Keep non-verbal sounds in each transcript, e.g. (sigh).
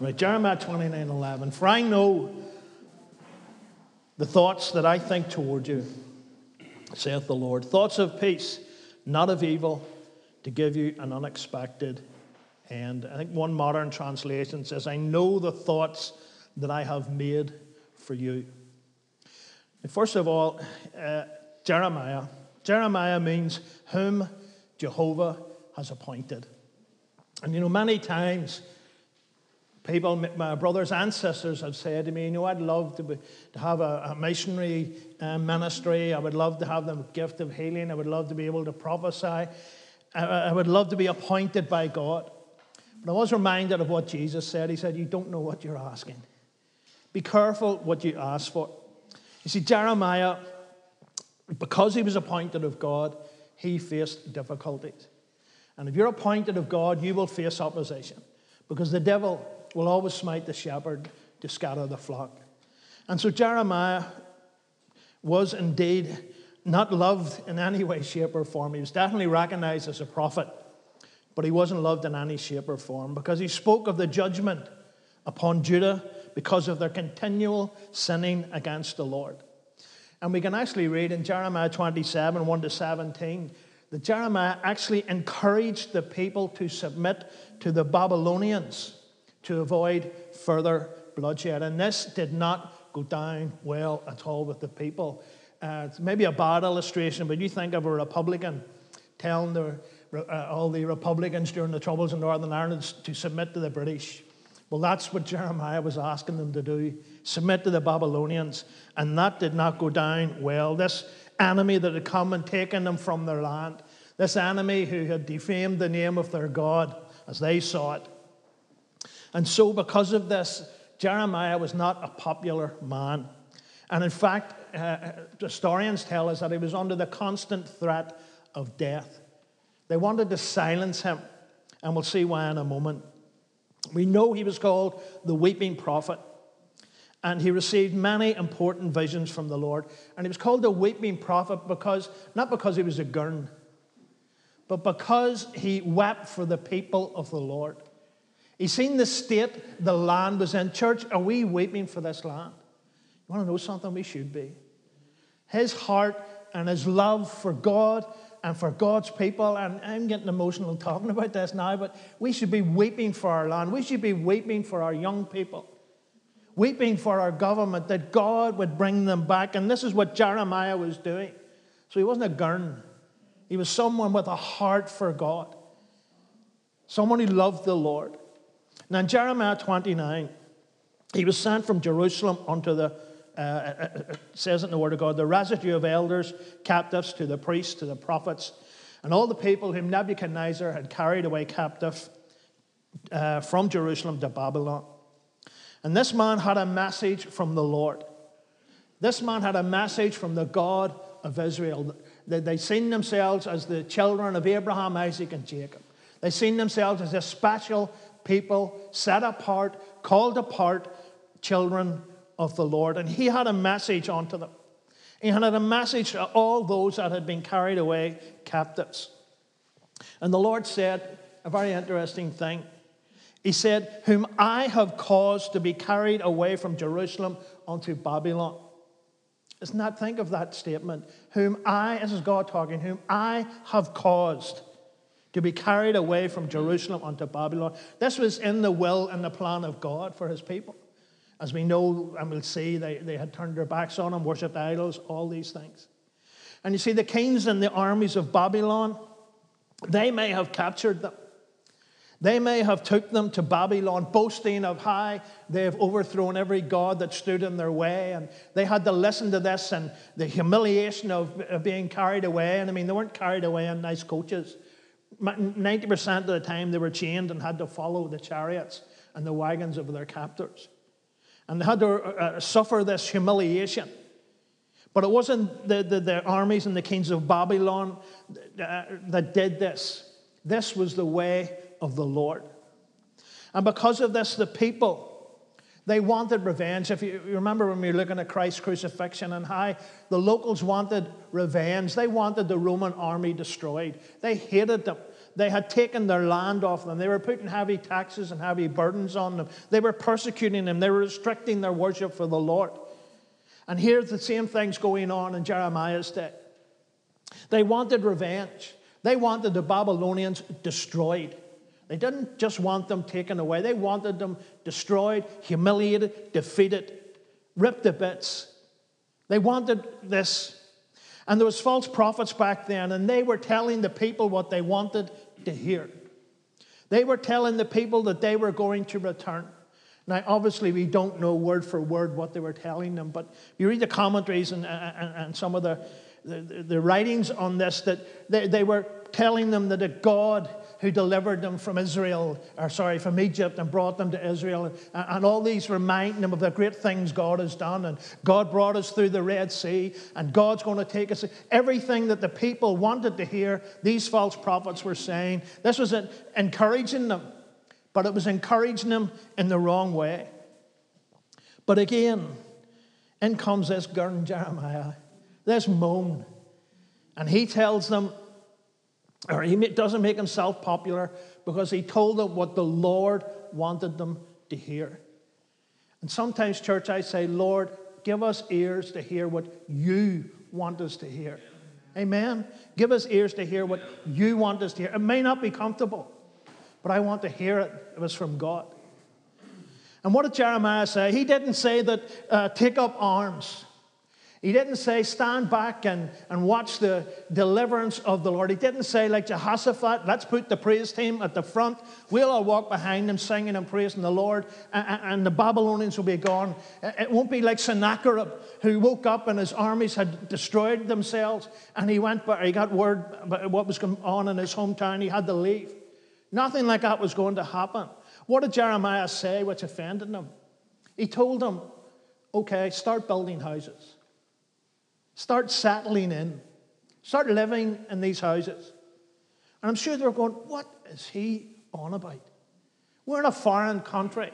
Right, Jeremiah 29 11. For I know the thoughts that I think toward you, saith the Lord. Thoughts of peace, not of evil, to give you an unexpected end. I think one modern translation says, I know the thoughts that I have made for you. First of all, uh, Jeremiah. Jeremiah means whom Jehovah has appointed. And you know, many times people, my brothers and sisters have said to me, you know, I'd love to, be, to have a, a missionary uh, ministry. I would love to have the gift of healing. I would love to be able to prophesy. I, I would love to be appointed by God. But I was reminded of what Jesus said. He said, You don't know what you're asking. Be careful what you ask for. You see, Jeremiah, because he was appointed of God, he faced difficulties. And if you're appointed of God, you will face opposition because the devil will always smite the shepherd to scatter the flock. And so Jeremiah was indeed not loved in any way, shape, or form. He was definitely recognized as a prophet, but he wasn't loved in any shape or form because he spoke of the judgment upon Judah because of their continual sinning against the Lord. And we can actually read in Jeremiah 27 1 to 17 that Jeremiah actually encouraged the people to submit to the Babylonians to avoid further bloodshed. And this did not go down well at all with the people. Uh, it's maybe a bad illustration, but you think of a Republican telling the, uh, all the Republicans during the Troubles in Northern Ireland to submit to the British. Well, that's what Jeremiah was asking them to do submit to the Babylonians. And that did not go down well. This enemy that had come and taken them from their land, this enemy who had defamed the name of their God as they saw it. And so, because of this, Jeremiah was not a popular man. And in fact, uh, historians tell us that he was under the constant threat of death. They wanted to silence him, and we'll see why in a moment. We know he was called the weeping prophet, and he received many important visions from the Lord. And he was called the weeping prophet because, not because he was a gurn, but because he wept for the people of the Lord. He's seen the state the land was in. Church, are we weeping for this land? You want to know something? We should be. His heart and his love for God and for God's people, and I'm getting emotional talking about this now, but we should be weeping for our land. We should be weeping for our young people, weeping for our government that God would bring them back. And this is what Jeremiah was doing. So he wasn't a gurn, he was someone with a heart for God, someone who loved the Lord. Now, in Jeremiah 29, he was sent from Jerusalem unto the uh, uh, uh, says it in the Word of God, the residue of elders, captives, to the priests, to the prophets, and all the people whom Nebuchadnezzar had carried away captive uh, from Jerusalem to Babylon. And this man had a message from the Lord. This man had a message from the God of Israel. They, they seen themselves as the children of Abraham, Isaac, and Jacob. They seen themselves as a special people, set apart, called apart children of the Lord. And he had a message unto them. He had a message to all those that had been carried away captives. And the Lord said a very interesting thing. He said, Whom I have caused to be carried away from Jerusalem unto Babylon. Not think of that statement. Whom I, this is God talking, whom I have caused to be carried away from Jerusalem unto Babylon. This was in the will and the plan of God for his people. As we know and we'll see, they, they had turned their backs on him, worshipped idols, all these things. And you see, the kings and the armies of Babylon, they may have captured them. They may have took them to Babylon, boasting of how they have overthrown every god that stood in their way. And they had to listen to this and the humiliation of, of being carried away. And I mean, they weren't carried away in nice coaches. 90% of the time they were chained and had to follow the chariots and the wagons of their captors and they had to uh, suffer this humiliation. But it wasn't the, the, the, armies and the kings of Babylon uh, that did this. This was the way of the Lord. And because of this, the people, they wanted revenge. If you remember when we were looking at Christ's crucifixion and how the locals wanted revenge, they wanted the Roman army destroyed. They hated them. They had taken their land off them. They were putting heavy taxes and heavy burdens on them. They were persecuting them. They were restricting their worship for the Lord. And here's the same things going on in Jeremiah's day. They wanted revenge. They wanted the Babylonians destroyed. They didn't just want them taken away, they wanted them destroyed, humiliated, defeated, ripped to bits. They wanted this. And there was false prophets back then, and they were telling the people what they wanted to hear. They were telling the people that they were going to return. Now, obviously, we don't know word for word what they were telling them, but you read the commentaries and, and, and some of the, the, the, writings on this that they, they were telling them that a God who delivered them from Israel, or sorry, from Egypt and brought them to Israel, and, and all these reminding them of the great things God has done. And God brought us through the Red Sea, and God's going to take us. Everything that the people wanted to hear, these false prophets were saying. This was encouraging them, but it was encouraging them in the wrong way. But again, in comes this girl Jeremiah, this moan. And he tells them or he doesn't make himself popular because he told them what the Lord wanted them to hear. And sometimes, church, I say, Lord, give us ears to hear what you want us to hear. Amen. Give us ears to hear what you want us to hear. It may not be comfortable, but I want to hear it. It was from God. And what did Jeremiah say? He didn't say that uh, take up arms. He didn't say, stand back and, and watch the deliverance of the Lord. He didn't say, like Jehoshaphat, let's put the praise team at the front. We'll all walk behind them singing and praising the Lord, and, and the Babylonians will be gone. It won't be like Sennacherib, who woke up and his armies had destroyed themselves, and he went, but he got word about what was going on in his hometown. He had to leave. Nothing like that was going to happen. What did Jeremiah say which offended them? He told them, okay, start building houses. Start settling in. Start living in these houses. And I'm sure they're going, What is he on about? We're in a foreign country.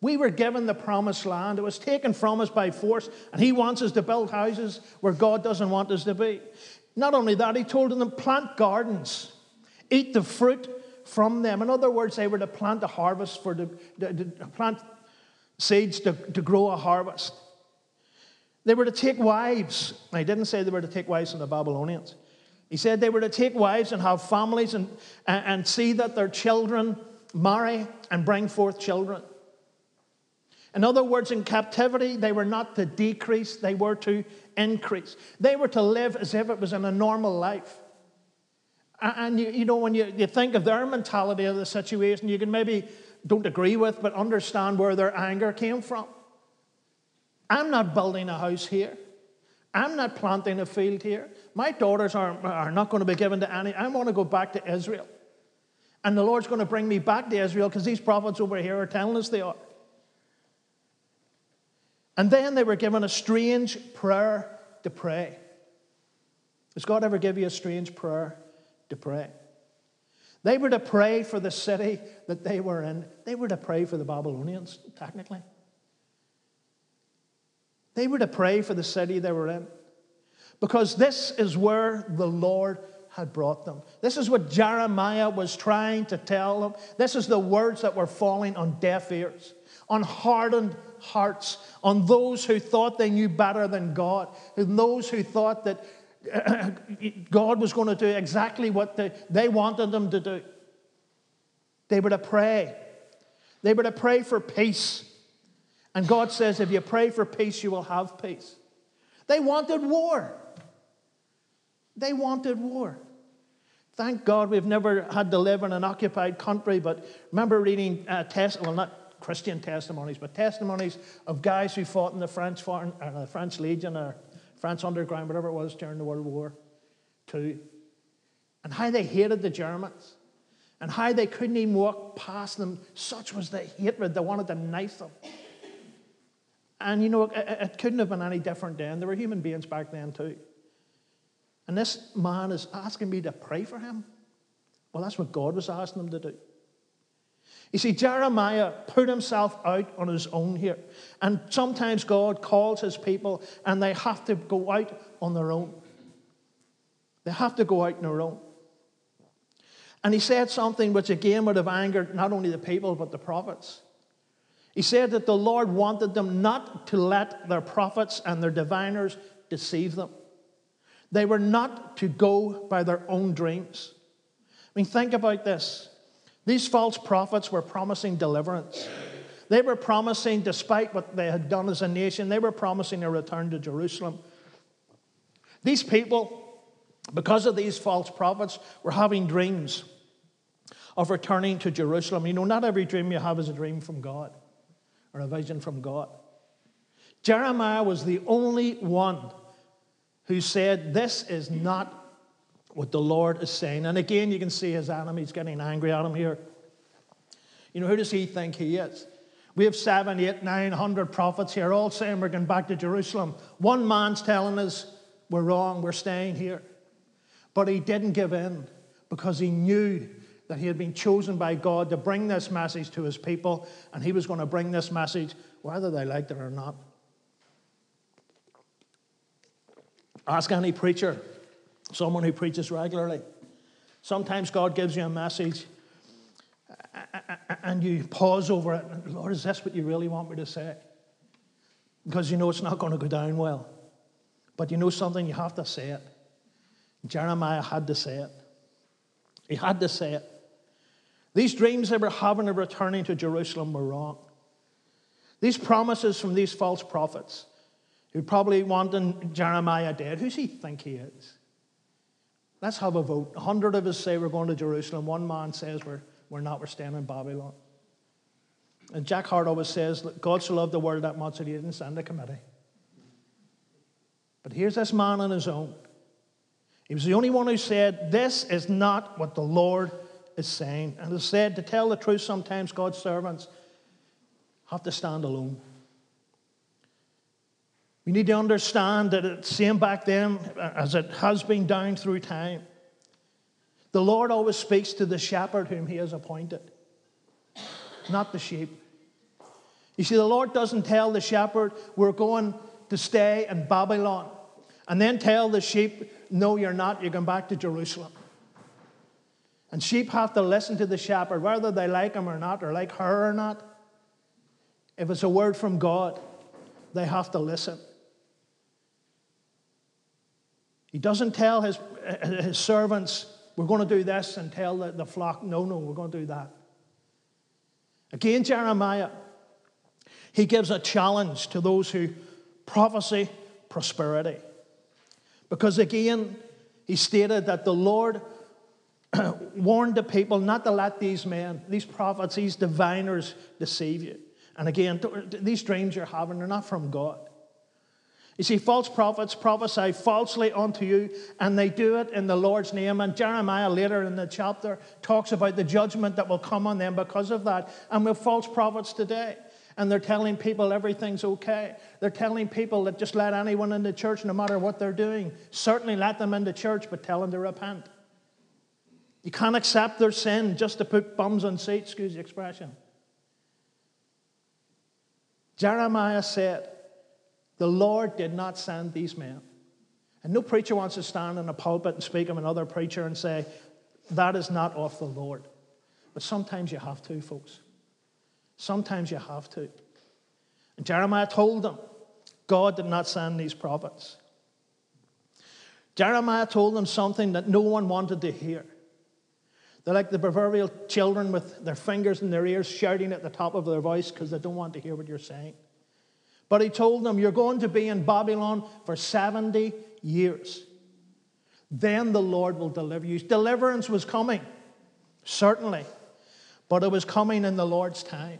We were given the promised land. It was taken from us by force, and he wants us to build houses where God doesn't want us to be. Not only that, he told them plant gardens, eat the fruit from them. In other words, they were to plant a harvest for the, the, the plant seeds to, to grow a harvest. They were to take wives. He didn't say they were to take wives from the Babylonians. He said they were to take wives and have families and, and see that their children marry and bring forth children. In other words, in captivity, they were not to decrease, they were to increase. They were to live as if it was in a normal life. And you, you know, when you, you think of their mentality of the situation, you can maybe don't agree with, but understand where their anger came from. I'm not building a house here. I'm not planting a field here. My daughters are, are not going to be given to any. I want to go back to Israel. And the Lord's going to bring me back to Israel because these prophets over here are telling us they are. And then they were given a strange prayer to pray. Does God ever give you a strange prayer to pray? They were to pray for the city that they were in. They were to pray for the Babylonians, technically. They were to pray for the city they were in because this is where the Lord had brought them. This is what Jeremiah was trying to tell them. This is the words that were falling on deaf ears, on hardened hearts, on those who thought they knew better than God, and those who thought that (coughs) God was going to do exactly what they, wanted them to do. They were to pray. They were to pray for peace. And God says, if you pray for peace, you will have peace. They wanted war. They wanted war. Thank God we've never had to live in an occupied country, but remember reading uh, test, well, not Christian testimonies, but testimonies of guys who fought in the French, foreign, or the French Legion or France Underground, whatever it was during the World War II, and how they hated the Germans and how they couldn't even walk past them. Such was the hatred, they wanted to knife them. And you know, it, it couldn't have been any different then. There were human beings back then too. And this man is asking me to pray for him. Well, that's what God was asking him to do. You see, Jeremiah put himself out on his own here. And sometimes God calls his people and they have to go out on their own. They have to go out on their own. And he said something which again would have angered not only the people but the prophets. He said that the Lord wanted them not to let their prophets and their diviners deceive them. They were not to go by their own dreams. I mean, think about this. These false prophets were promising deliverance. They were promising, despite what they had done as a nation, they were promising a return to Jerusalem. These people, because of these false prophets, were having dreams of returning to Jerusalem. You know, not every dream you have is a dream from God or a vision from God. Jeremiah was the only one who said, This is not what the Lord is saying. And again, you can see his enemies getting angry at him here. You know, who does he think he is? We have seven, eight, nine hundred prophets here, all saying we're going back to Jerusalem. One man's telling us we're wrong, we're staying here. But he didn't give in because he knew that he had been chosen by God to bring this message to his people, and he was going to bring this message whether they liked it or not. Ask any preacher, someone who preaches regularly. Sometimes God gives you a message and you pause over it. Lord, is this what you really want me to say? Because you know it's not going to go down well. But you know something, you have to say it. Jeremiah had to say it. He had to say it. These dreams they were having of returning to Jerusalem were wrong. These promises from these false prophets, who probably wanted Jeremiah dead, who's he think he is? Let's have a vote. A hundred of us say we're going to Jerusalem. One man says we're, we're not, we're staying in Babylon. And Jack Hart always says, God so loved the world that much that he didn't send a committee. But here's this man on his own. He was the only one who said, This is not what the Lord is saying. And as said, to tell the truth, sometimes God's servants have to stand alone. We need to understand that it's same back then as it has been down through time. The Lord always speaks to the shepherd whom he has appointed, not the sheep. You see, the Lord doesn't tell the shepherd, we're going to stay in Babylon, and then tell the sheep, no, you're not, you're going back to Jerusalem. And sheep have to listen to the shepherd, whether they like him or not, or like her or not. If it's a word from God, they have to listen. He doesn't tell his, (laughs) his servants, we're going to do this, and tell the, the flock, no, no, we're going to do that. Again, Jeremiah, he gives a challenge to those who prophesy prosperity. Because again, he stated that the Lord (clears throat) warned the people not to let these men, these prophets, these diviners deceive you. And again, these dreams you're having, they're not from God. You see, false prophets prophesy falsely unto you, and they do it in the Lord's name. And Jeremiah later in the chapter talks about the judgment that will come on them because of that. And we have false prophets today, and they're telling people everything's okay. They're telling people that just let anyone into church no matter what they're doing. Certainly let them into church, but tell them to repent. You can't accept their sin just to put bums on seats, excuse the expression. Jeremiah said, The Lord did not send these men. And no preacher wants to stand in a pulpit and speak of another preacher and say, That is not of the Lord. But sometimes you have to, folks. Sometimes you have to. And Jeremiah told them, God did not send these prophets. Jeremiah told them something that no one wanted to hear. They're like the proverbial children with their fingers in their ears shouting at the top of their voice because they don't want to hear what you're saying. But he told them, You're going to be in Babylon for 70 years. Then the Lord will deliver you. Deliverance was coming, certainly, but it was coming in the Lord's time.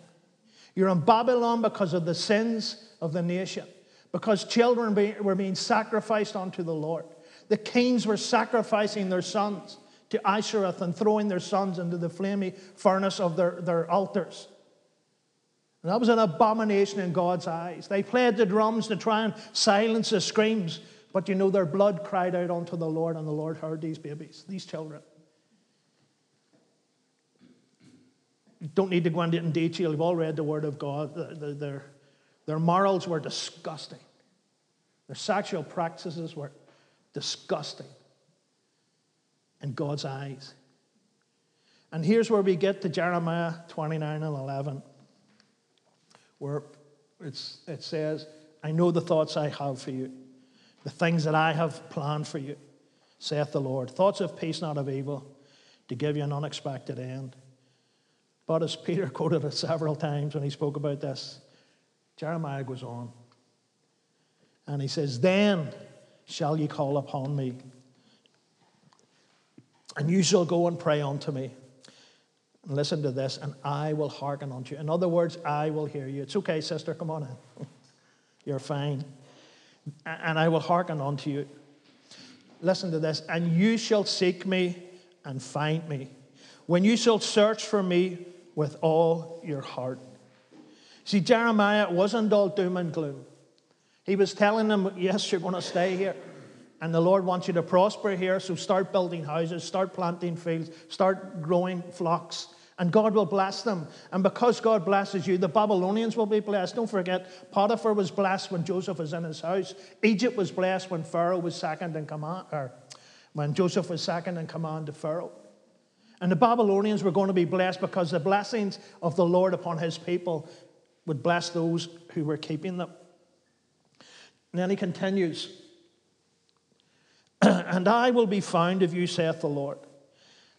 You're in Babylon because of the sins of the nation, because children were being sacrificed unto the Lord. The kings were sacrificing their sons to Ashereth and throwing their sons into the flaming furnace of their, their altars. And that was an abomination in God's eyes. They played the drums to try and silence the screams, but you know, their blood cried out unto the Lord, and the Lord heard these babies, these children. Don't need to go into it in detail. You've all read the Word of God. Their, their morals were disgusting, their sexual practices were disgusting in God's eyes. And here's where we get to Jeremiah 29 and 11, where it's, it says, I know the thoughts I have for you, the things that I have planned for you, saith the Lord. Thoughts of peace, not of evil, to give you an unexpected end. But as Peter (laughs) quoted it several times when he spoke about this, Jeremiah goes on. And he says, Then shall ye call upon me, and you shall go and pray unto me. And listen to this, and I will hearken unto you. In other words, I will hear you. It's okay, sister, come on in. (laughs) You're fine. And I will hearken unto you. Listen to this, and you shall seek me and find me. When you shall search for me with all your heart. See, Jeremiah wasn't all doom and gloom. He was telling them, Yes, you're going to stay here. And the Lord wants you to prosper here. So start building houses, start planting fields, start growing flocks. And God will bless them. And because God blesses you, the Babylonians will be blessed. Don't forget, Potiphar was blessed when Joseph was in his house. Egypt was blessed when Pharaoh was second in command, or when Joseph was second in command to Pharaoh. And the Babylonians were going to be blessed because the blessings of the Lord upon his people would bless those who were keeping them. And then he continues, (clears throat) And I will be found of you, saith the Lord,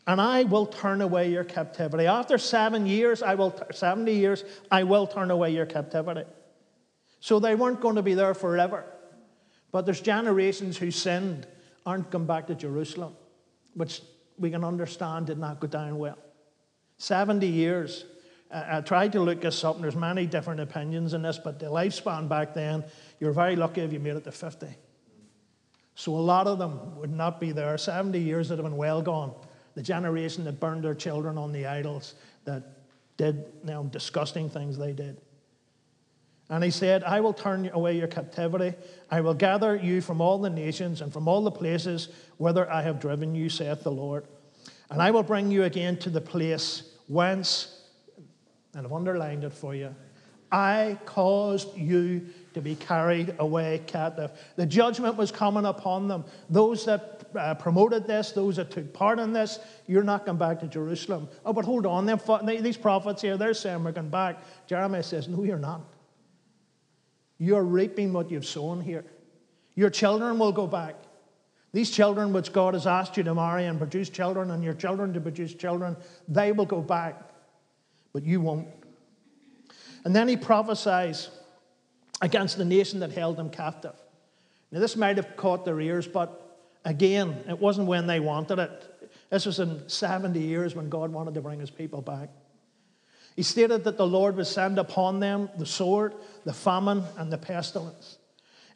and I will turn away your captivity. After seven years, I will, 70 years, I will turn away your captivity. So they weren't going to be there forever. But there's generations who sinned, aren't come back to Jerusalem, which we can understand did not go down well. 70 years. I tried to look this up, and there's many different opinions in this, but the lifespan back then you're very lucky if you made it to 50. So a lot of them would not be there. 70 years that have been well gone. The generation that burned their children on the idols, that did you know, disgusting things they did. And he said, I will turn away your captivity. I will gather you from all the nations and from all the places whither I have driven you, saith the Lord. And I will bring you again to the place whence, and I've underlined it for you, I caused you to be carried away captive. The judgment was coming upon them. Those that uh, promoted this, those that took part in this, you're not going back to Jerusalem. Oh, but hold on, them, these prophets here, they're saying we're going back. Jeremiah says, No, you're not. You're reaping what you've sown here. Your children will go back. These children, which God has asked you to marry and produce children, and your children to produce children, they will go back, but you won't. And then he prophesies against the nation that held them captive. Now, this might have caught their ears, but again, it wasn't when they wanted it. This was in 70 years when God wanted to bring his people back. He stated that the Lord would send upon them the sword, the famine, and the pestilence.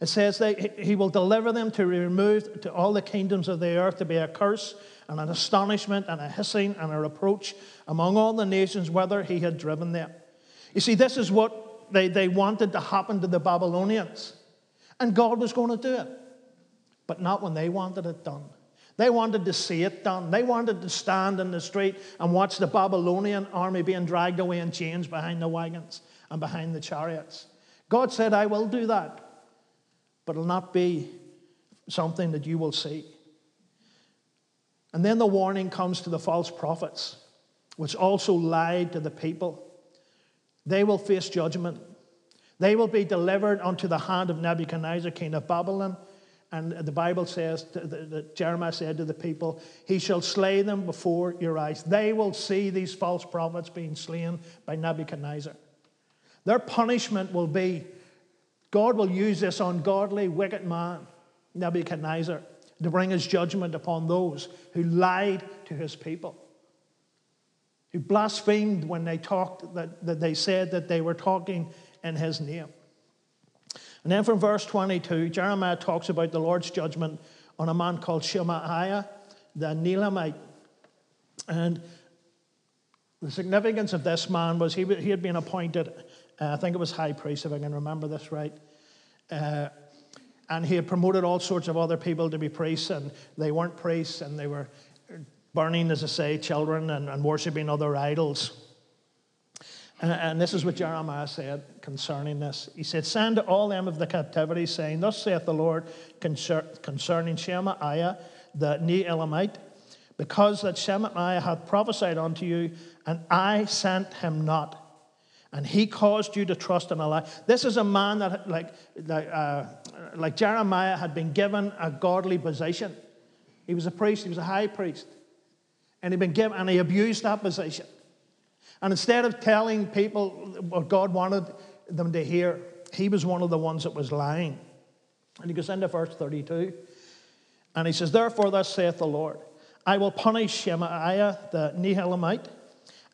It says that he will deliver them to be removed to all the kingdoms of the earth to be a curse and an astonishment and a hissing and a reproach among all the nations whither he had driven them. You see, this is what they, they wanted to happen to the Babylonians. And God was going to do it, but not when they wanted it done. They wanted to see it done. They wanted to stand in the street and watch the Babylonian army being dragged away in chains behind the wagons and behind the chariots. God said, I will do that, but it'll not be something that you will see. And then the warning comes to the false prophets, which also lied to the people. They will face judgment. They will be delivered unto the hand of Nebuchadnezzar, king of Babylon. And the Bible says that Jeremiah said to the people, He shall slay them before your eyes. They will see these false prophets being slain by Nebuchadnezzar. Their punishment will be God will use this ungodly, wicked man, Nebuchadnezzar, to bring his judgment upon those who lied to his people who blasphemed when they talked, that, that they said that they were talking in his name. And then from verse 22, Jeremiah talks about the Lord's judgment on a man called Shemaiah, the Nehelamite. And the significance of this man was he, he had been appointed, uh, I think it was high priest, if I can remember this right. Uh, and he had promoted all sorts of other people to be priests, and they weren't priests, and they were burning, as I say, children and, and worshipping other idols. And, and, this is what Jeremiah said concerning this. He said, Send all them of the captivity, saying, Thus saith the Lord concerning Shemaiah, the Nehelamite, because that Shemaiah hath prophesied unto you, and I sent him not. And he caused you to trust in a lie. This is a man that, like, like, uh, like Jeremiah, had been given a godly position. He was a priest, he was a high priest. And he'd been given, and he abused that position. And instead of telling people what God wanted them to hear, he was one of the ones that was lying. And he goes into verse 32, and he says, Therefore, thus saith the Lord, I will punish Shemaiah the Nehelamite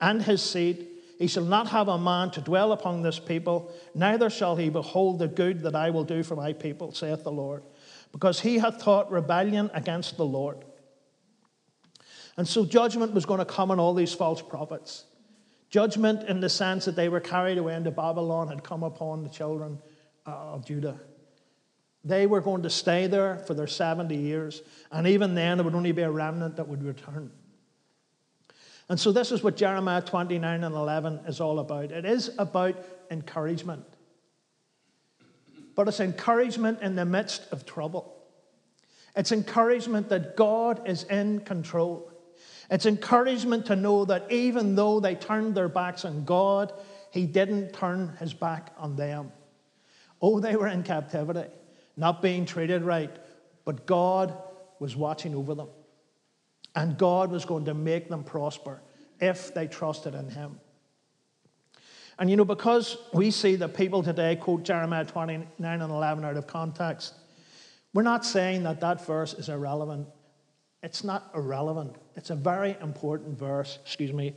and his seed. He shall not have a man to dwell upon this people, neither shall he behold the good that I will do for my people, saith the Lord, because he hath taught rebellion against the Lord. And so judgment was going to come on all these false prophets. Judgment in the sense that they were carried away into Babylon had come upon the children uh, of Judah. They were going to stay there for their 70 years, and even then, it would only be a remnant that would return. And so, this is what Jeremiah 29 and 11 is all about. It is about encouragement, but it's encouragement in the midst of trouble. It's encouragement that God is in control. It's encouragement to know that even though they turned their backs on God, He didn't turn His back on them. Oh, they were in captivity, not being treated right, but God was watching over them. And God was going to make them prosper if they trusted in Him. And you know, because we see that people today quote Jeremiah 29 and 11 out of context, we're not saying that that verse is irrelevant. It's not irrelevant. It's a very important verse. Excuse me.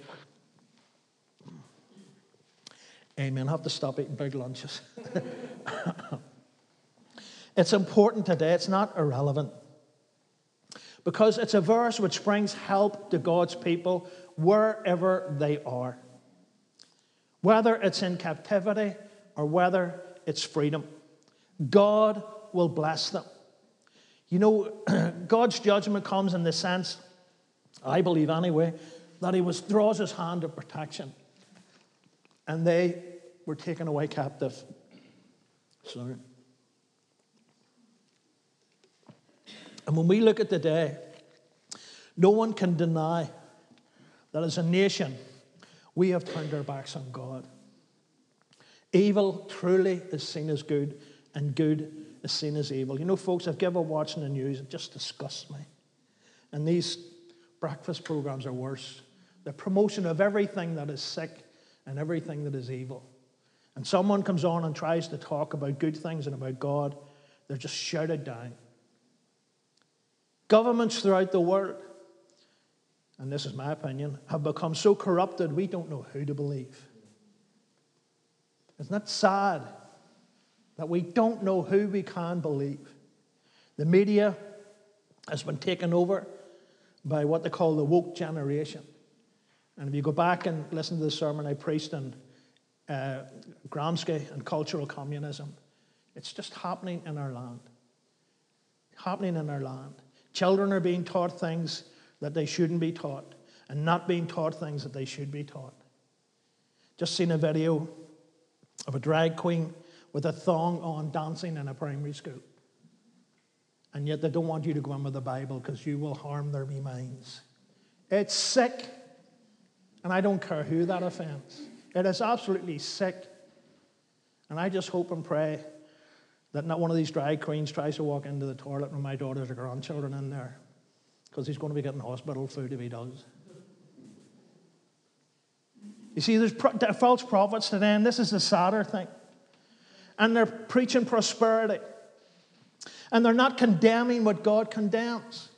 Amen. I have to stop eating big lunches. (laughs) it's important today. It's not irrelevant. Because it's a verse which brings help to God's people wherever they are. Whether it's in captivity or whether it's freedom, God will bless them. You know, (clears throat) God's judgment comes in the sense, I believe anyway, that He withdraws His hand of protection. And they were taken away captive. Sorry. And when we look at the day, no one can deny that as a nation, we have turned our backs on God. Evil truly is seen as good, and good is seen as evil. You know, folks, I've given watching the news, it just disgusts me. And these breakfast programs are worse. The promotion of everything that is sick and everything that is evil. And someone comes on and tries to talk about good things and about God, they're just shouted down. Governments throughout the world, and this is my opinion, have become so corrupted we don't know who to believe. Isn't that sad? That we don't know who we can believe. The media has been taken over by what they call the woke generation. And if you go back and listen to the sermon I preached on uh, Gramsci and cultural communism, it's just happening in our land. Happening in our land. Children are being taught things that they shouldn't be taught and not being taught things that they should be taught. Just seen a video of a drag queen with a thong on dancing in a primary school. And yet they don't want you to go in with the Bible because you will harm their wee minds. It's sick. And I don't care who that offends. It is absolutely sick. And I just hope and pray that not one of these drag queens tries to walk into the toilet with my daughters or grandchildren in there because he's going to be getting hospital food if he does. You see, there's false prophets today, and this is the sadder thing and they're preaching prosperity. And they're not condemning what God condemns.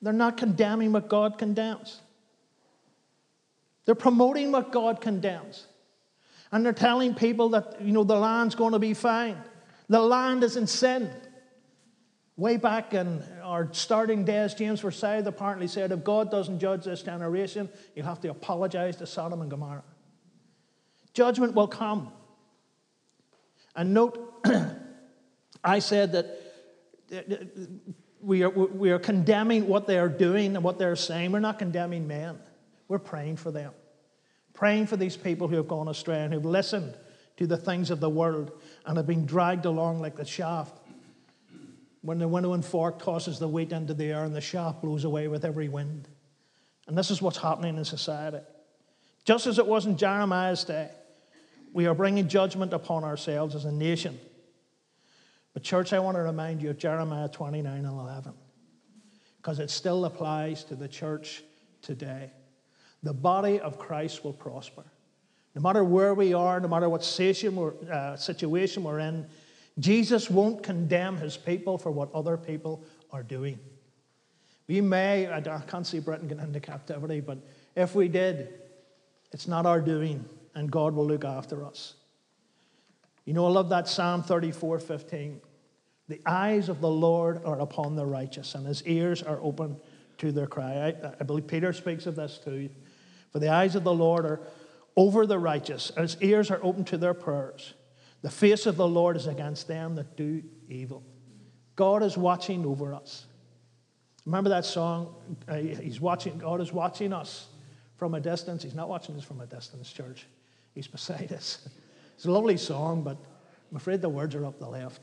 They're not condemning what God condemns. They're promoting what God condemns. And they're telling people that, you know, the land's going to be fine. The land is in sin. Way back in our starting days, James Forsyth apparently said, if God doesn't judge this generation, you have to apologize to Sodom and Gomorrah. Judgment will come. And note, (clears throat) I said that we are, we are condemning what they are doing and what they're saying. We're not condemning men, we're praying for them. Praying for these people who have gone astray and who've listened to the things of the world and have been dragged along like the shaft when the winnowing fork tosses the wheat into the air and the shaft blows away with every wind. And this is what's happening in society. Just as it was in Jeremiah's day, we are bringing judgment upon ourselves as a nation. But, church, I want to remind you of Jeremiah 29 and 11, because it still applies to the church today. The body of Christ will prosper. No matter where we are, no matter what uh, situation we're in, Jesus won't condemn his people for what other people are doing. We may, I can't see Britain getting into captivity, but if we did, it's not our doing, and God will look after us. You know, I love that Psalm 34 15. The eyes of the Lord are upon the righteous, and his ears are open to their cry. I, I believe Peter speaks of this too. For the eyes of the Lord are over the righteous, and his ears are open to their prayers. The face of the Lord is against them that do evil. God is watching over us. Remember that song? Uh, he's watching, God is watching us from a distance. He's not watching us from a distance, church. He's beside us. It's a lovely song, but I'm afraid the words are up the left.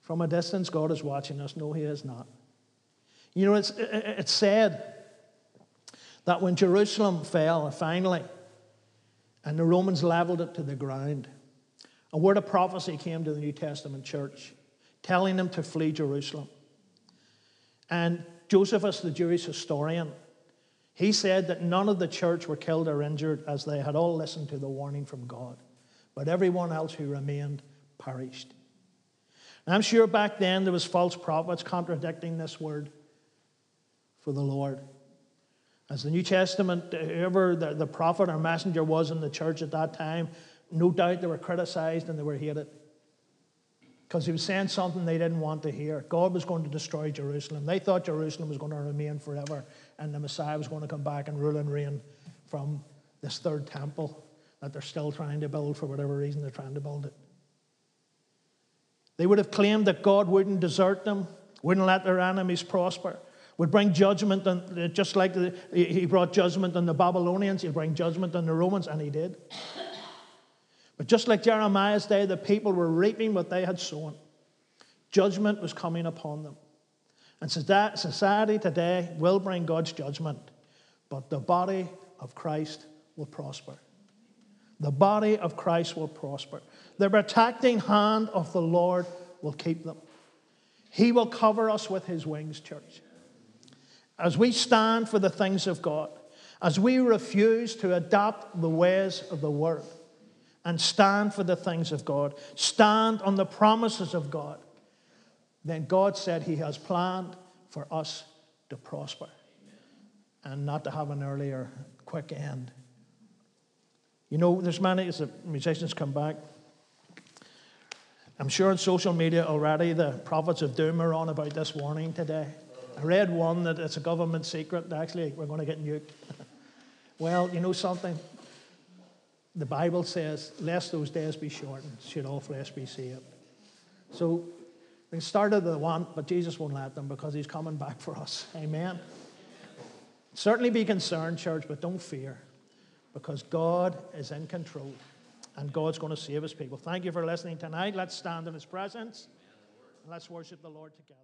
From a distance, God is watching us. No, He is not. You know, it's, it's said that when Jerusalem fell finally, and the Romans leveled it to the ground. A word of prophecy came to the New Testament church, telling them to flee Jerusalem. And Josephus, the Jewish historian, he said that none of the church were killed or injured as they had all listened to the warning from God, but everyone else who remained perished. And I'm sure back then there was false prophets contradicting this word for the Lord. As the New Testament, whoever the, the prophet or messenger was in the church at that time, no doubt they were criticized and they were hated. Because he was saying something they didn't want to hear. God was going to destroy Jerusalem. They thought Jerusalem was going to remain forever and the Messiah was going to come back and rule and reign from this third temple that they're still trying to build for whatever reason they're trying to build it. They would have claimed that God wouldn't desert them, wouldn't let their enemies prosper would bring judgment, on, uh, just like the, he brought judgment on the Babylonians, he'd bring judgment on the Romans, and he did. But just like Jeremiah's day, the people were reaping what they had sown. Judgment was coming upon them. And society today will bring God's judgment, but the body of Christ will prosper. The body of Christ will prosper. The protecting hand of the Lord will keep them. He will cover us with his wings, church as we stand for the things of God, as we refuse to adopt the ways of the world and stand for the things of God, stand on the promises of God, then God said He has planned for us to prosper and not to have an earlier, quick end. You know, there's many, as the musicians come back, I'm sure on social media already the prophets of doom are on about this warning today. I read one that it's a government secret. that Actually, we're going to get nuked. (laughs) well, you know something? The Bible says, lest those days be shortened, should all flesh be saved. So they started the want, but Jesus won't let them because he's coming back for us. Amen. Certainly be concerned, church, but don't fear because God is in control and God's going to save his people. Thank you for listening tonight. Let's stand in his presence and let's worship the Lord together.